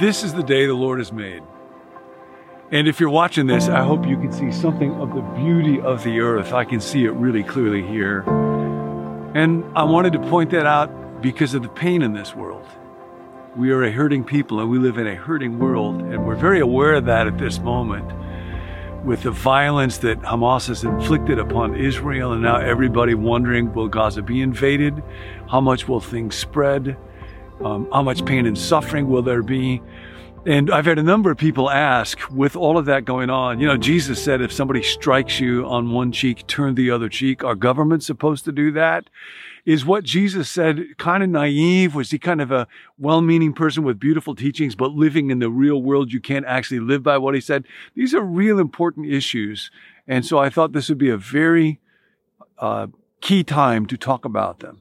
This is the day the Lord has made. And if you're watching this, I hope you can see something of the beauty of the earth. I can see it really clearly here. And I wanted to point that out because of the pain in this world. We are a hurting people and we live in a hurting world, and we're very aware of that at this moment with the violence that Hamas has inflicted upon Israel, and now everybody wondering will Gaza be invaded? How much will things spread? Um, how much pain and suffering will there be? And I've had a number of people ask, with all of that going on, you know, Jesus said, if somebody strikes you on one cheek, turn the other cheek. Are governments supposed to do that? Is what Jesus said kind of naive? Was he kind of a well meaning person with beautiful teachings, but living in the real world, you can't actually live by what he said? These are real important issues. And so I thought this would be a very uh, key time to talk about them.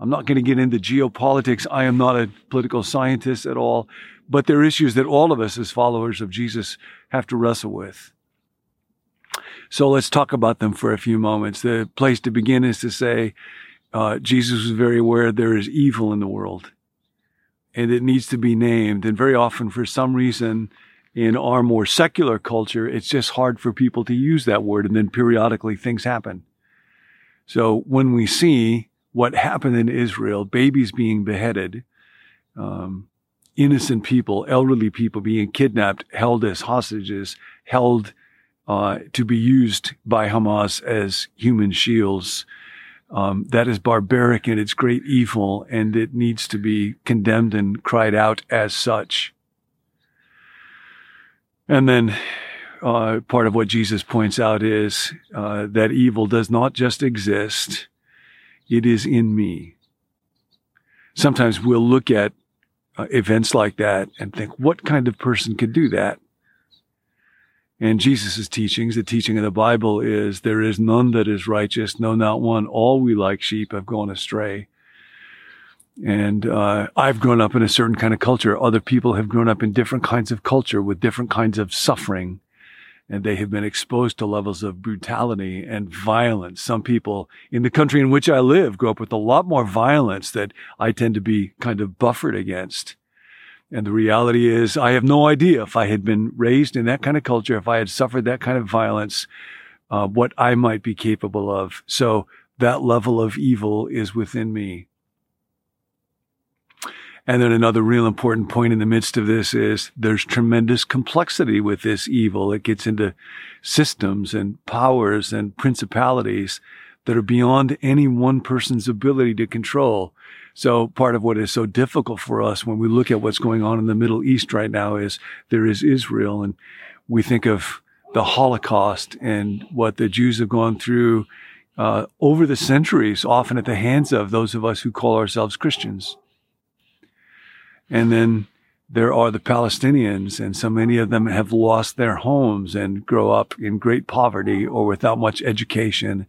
I'm not going to get into geopolitics. I am not a political scientist at all, but there are issues that all of us as followers of Jesus have to wrestle with. So let's talk about them for a few moments. The place to begin is to say, uh, Jesus was very aware there is evil in the world and it needs to be named. And very often, for some reason, in our more secular culture, it's just hard for people to use that word. And then periodically things happen. So when we see what happened in Israel, babies being beheaded, um, innocent people, elderly people being kidnapped, held as hostages, held uh, to be used by Hamas as human shields. Um, that is barbaric and it's great evil, and it needs to be condemned and cried out as such. And then uh, part of what Jesus points out is uh, that evil does not just exist, it is in me. Sometimes we'll look at uh, events like that and think, what kind of person could do that? And Jesus' teachings, the teaching of the Bible is there is none that is righteous, no, not one. All we like sheep have gone astray. And uh, I've grown up in a certain kind of culture. Other people have grown up in different kinds of culture with different kinds of suffering and they have been exposed to levels of brutality and violence. Some people in the country in which I live grow up with a lot more violence that I tend to be kind of buffered against. And the reality is, I have no idea if I had been raised in that kind of culture, if I had suffered that kind of violence, uh, what I might be capable of. So that level of evil is within me. And then another real important point in the midst of this is there's tremendous complexity with this evil. It gets into systems and powers and principalities that are beyond any one person's ability to control. So part of what is so difficult for us when we look at what's going on in the Middle East right now is there is Israel and we think of the Holocaust and what the Jews have gone through uh, over the centuries, often at the hands of those of us who call ourselves Christians. And then there are the Palestinians, and so many of them have lost their homes and grow up in great poverty or without much education.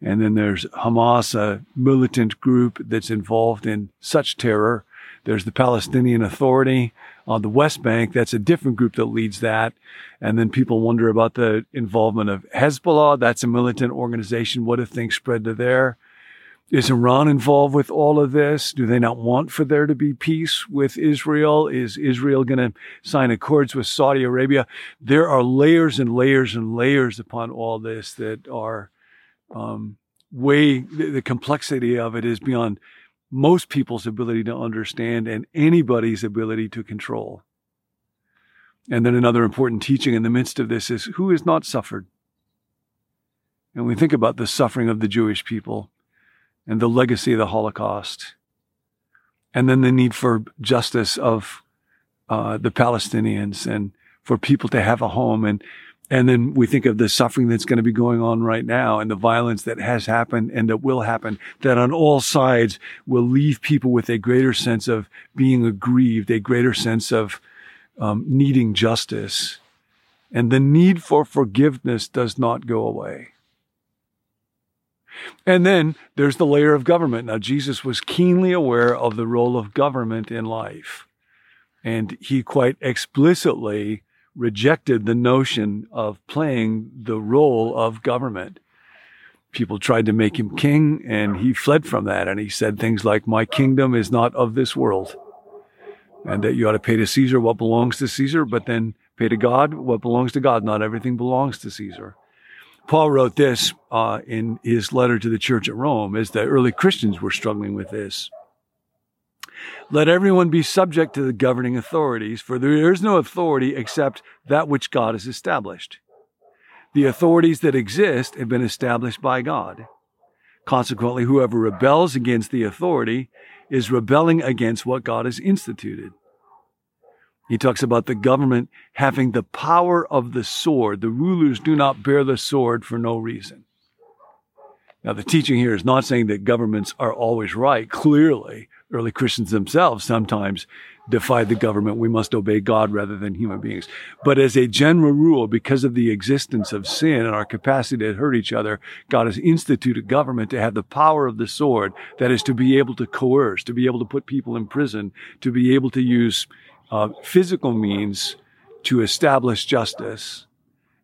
And then there's Hamas, a militant group that's involved in such terror. There's the Palestinian Authority on the West Bank. That's a different group that leads that. And then people wonder about the involvement of Hezbollah. That's a militant organization. What if things spread to there? Is Iran involved with all of this? Do they not want for there to be peace with Israel? Is Israel going to sign accords with Saudi Arabia? There are layers and layers and layers upon all this that are um, way, the, the complexity of it is beyond most people's ability to understand and anybody's ability to control. And then another important teaching in the midst of this is who has not suffered? And we think about the suffering of the Jewish people and the legacy of the Holocaust. And then the need for justice of uh, the Palestinians and for people to have a home. And, and then we think of the suffering that's going to be going on right now and the violence that has happened and that will happen, that on all sides will leave people with a greater sense of being aggrieved, a greater sense of um, needing justice. And the need for forgiveness does not go away. And then there's the layer of government. Now, Jesus was keenly aware of the role of government in life. And he quite explicitly rejected the notion of playing the role of government. People tried to make him king, and he fled from that. And he said things like, My kingdom is not of this world. and that you ought to pay to Caesar what belongs to Caesar, but then pay to God what belongs to God. Not everything belongs to Caesar. Paul wrote this uh, in his letter to the church at Rome, as the early Christians were struggling with this. Let everyone be subject to the governing authorities, for there is no authority except that which God has established. The authorities that exist have been established by God. Consequently, whoever rebels against the authority is rebelling against what God has instituted. He talks about the government having the power of the sword. The rulers do not bear the sword for no reason. Now, the teaching here is not saying that governments are always right. Clearly, early Christians themselves sometimes defied the government. We must obey God rather than human beings. But as a general rule, because of the existence of sin and our capacity to hurt each other, God has instituted government to have the power of the sword. That is to be able to coerce, to be able to put people in prison, to be able to use uh, physical means to establish justice.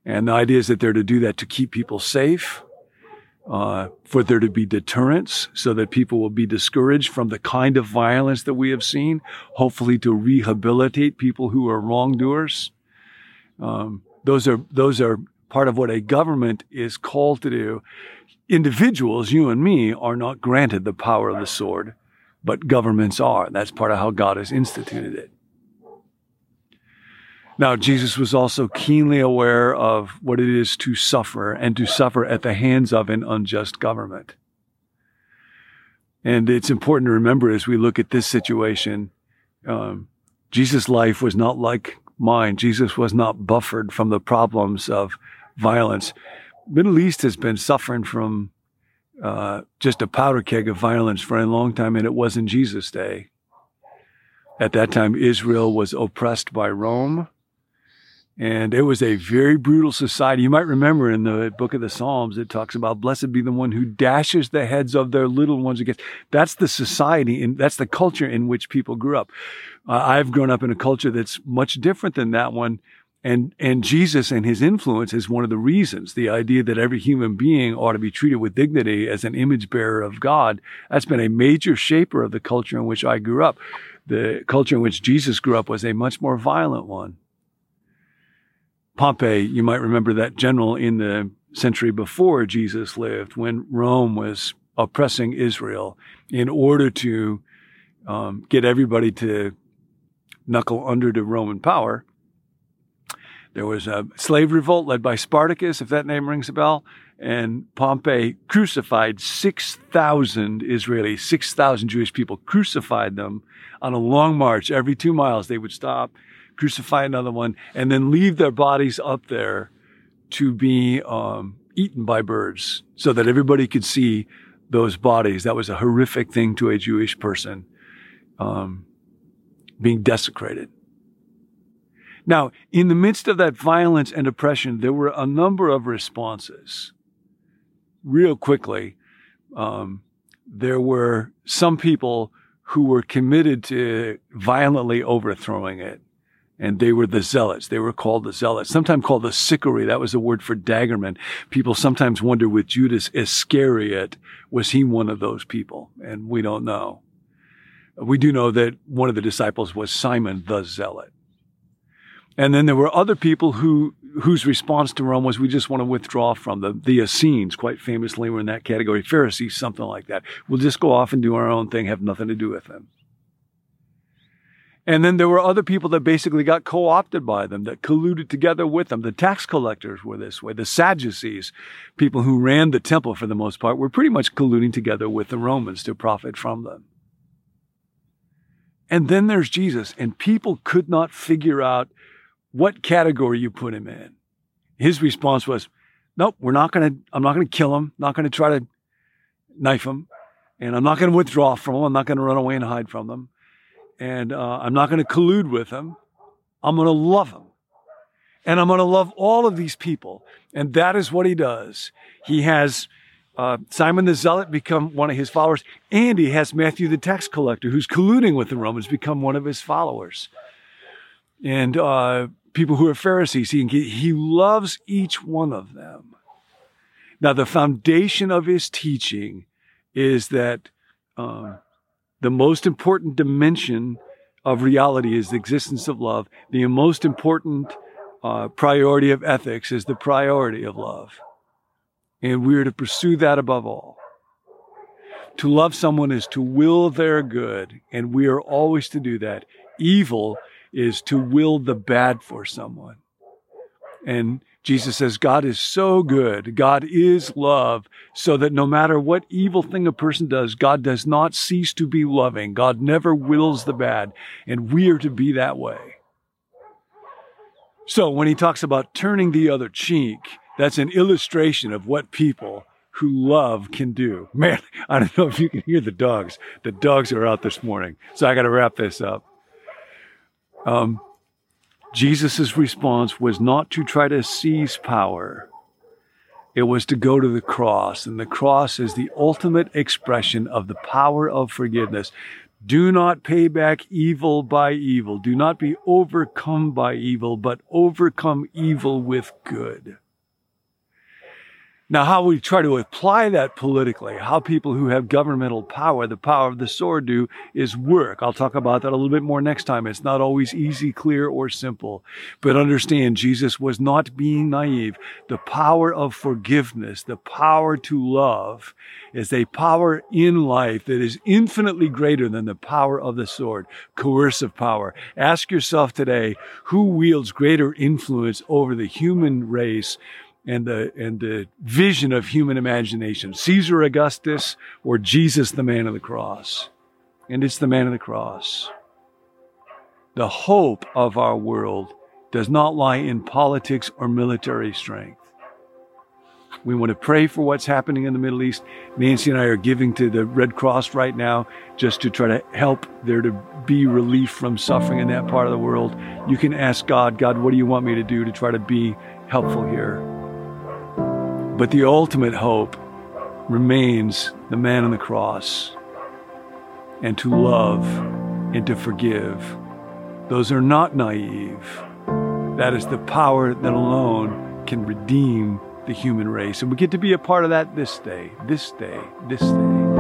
And the idea is that they're to do that to keep people safe, uh, for there to be deterrence so that people will be discouraged from the kind of violence that we have seen, hopefully to rehabilitate people who are wrongdoers. Um, those are, those are part of what a government is called to do. Individuals, you and me, are not granted the power of the sword, but governments are. That's part of how God has instituted it. Now, Jesus was also keenly aware of what it is to suffer and to suffer at the hands of an unjust government. And it's important to remember as we look at this situation, um, Jesus' life was not like mine. Jesus was not buffered from the problems of violence. Middle East has been suffering from uh, just a powder keg of violence for a long time, and it was in Jesus' day. At that time, Israel was oppressed by Rome. And it was a very brutal society. You might remember in the book of the Psalms, it talks about blessed be the one who dashes the heads of their little ones against. That's the society and that's the culture in which people grew up. Uh, I've grown up in a culture that's much different than that one. And, and Jesus and his influence is one of the reasons. The idea that every human being ought to be treated with dignity as an image bearer of God. That's been a major shaper of the culture in which I grew up. The culture in which Jesus grew up was a much more violent one. Pompey, you might remember that general in the century before Jesus lived when Rome was oppressing Israel in order to um, get everybody to knuckle under to Roman power. There was a slave revolt led by Spartacus, if that name rings a bell, and Pompey crucified 6,000 Israelis, 6,000 Jewish people, crucified them on a long march. Every two miles, they would stop crucify another one, and then leave their bodies up there to be um, eaten by birds so that everybody could see those bodies. That was a horrific thing to a Jewish person um, being desecrated. Now, in the midst of that violence and oppression, there were a number of responses. Real quickly, um, there were some people who were committed to violently overthrowing it and they were the zealots. They were called the zealots, sometimes called the sicarii. That was the word for daggerman. People sometimes wonder with Judas Iscariot, was he one of those people? And we don't know. We do know that one of the disciples was Simon the zealot. And then there were other people who, whose response to Rome was, we just want to withdraw from them. The Essenes, quite famously, were in that category. Pharisees, something like that. We'll just go off and do our own thing, have nothing to do with them. And then there were other people that basically got co opted by them, that colluded together with them. The tax collectors were this way. The Sadducees, people who ran the temple for the most part, were pretty much colluding together with the Romans to profit from them. And then there's Jesus, and people could not figure out what category you put him in. His response was, Nope, we're not going to, I'm not going to kill him, not going to try to knife him, and I'm not going to withdraw from him, I'm not going to run away and hide from them and uh, I'm not going to collude with them. I'm going to love them. And I'm going to love all of these people. And that is what he does. He has uh, Simon the Zealot become one of his followers, and he has Matthew the tax collector, who's colluding with the Romans, become one of his followers. And uh, people who are Pharisees, he, he loves each one of them. Now, the foundation of his teaching is that um, the most important dimension of reality is the existence of love. The most important uh, priority of ethics is the priority of love. And we are to pursue that above all. To love someone is to will their good, and we are always to do that. Evil is to will the bad for someone. And Jesus says, God is so good. God is love, so that no matter what evil thing a person does, God does not cease to be loving. God never wills the bad, and we are to be that way. So when he talks about turning the other cheek, that's an illustration of what people who love can do. Man, I don't know if you can hear the dogs. The dogs are out this morning. So I got to wrap this up. Um, Jesus' response was not to try to seize power. It was to go to the cross. And the cross is the ultimate expression of the power of forgiveness. Do not pay back evil by evil. Do not be overcome by evil, but overcome evil with good. Now, how we try to apply that politically, how people who have governmental power, the power of the sword do, is work. I'll talk about that a little bit more next time. It's not always easy, clear, or simple. But understand, Jesus was not being naive. The power of forgiveness, the power to love, is a power in life that is infinitely greater than the power of the sword, coercive power. Ask yourself today, who wields greater influence over the human race and the, and the vision of human imagination. Caesar Augustus or Jesus, the man of the cross. And it's the man of the cross. The hope of our world does not lie in politics or military strength. We want to pray for what's happening in the Middle East. Nancy and I are giving to the Red Cross right now just to try to help there to be relief from suffering in that part of the world. You can ask God, God, what do you want me to do to try to be helpful here? But the ultimate hope remains the man on the cross and to love and to forgive. Those are not naive. That is the power that alone can redeem the human race. And we get to be a part of that this day, this day, this day.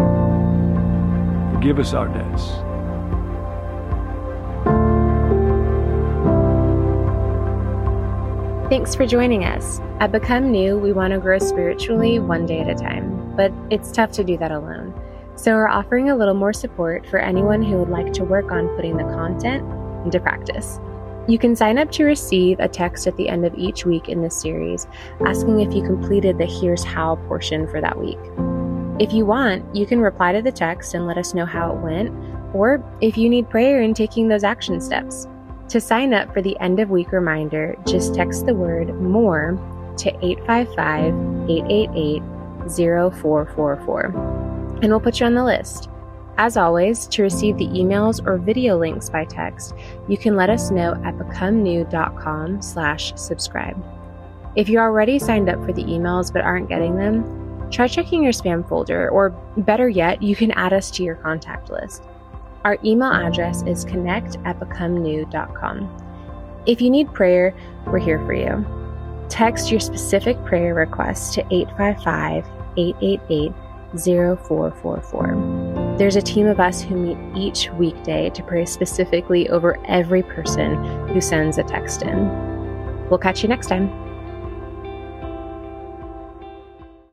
Forgive us our debts. Thanks for joining us. At Become New, we want to grow spiritually one day at a time, but it's tough to do that alone. So we're offering a little more support for anyone who would like to work on putting the content into practice. You can sign up to receive a text at the end of each week in this series asking if you completed the Here's How portion for that week. If you want, you can reply to the text and let us know how it went, or if you need prayer in taking those action steps. To sign up for the end of week reminder, just text the word MORE to 855 888 0444 and we'll put you on the list. As always, to receive the emails or video links by text, you can let us know at becomenew.com slash subscribe. If you're already signed up for the emails but aren't getting them, try checking your spam folder, or better yet, you can add us to your contact list. Our email address is connect at becomenew.com. If you need prayer, we're here for you. Text your specific prayer request to 855 888 0444. There's a team of us who meet each weekday to pray specifically over every person who sends a text in. We'll catch you next time.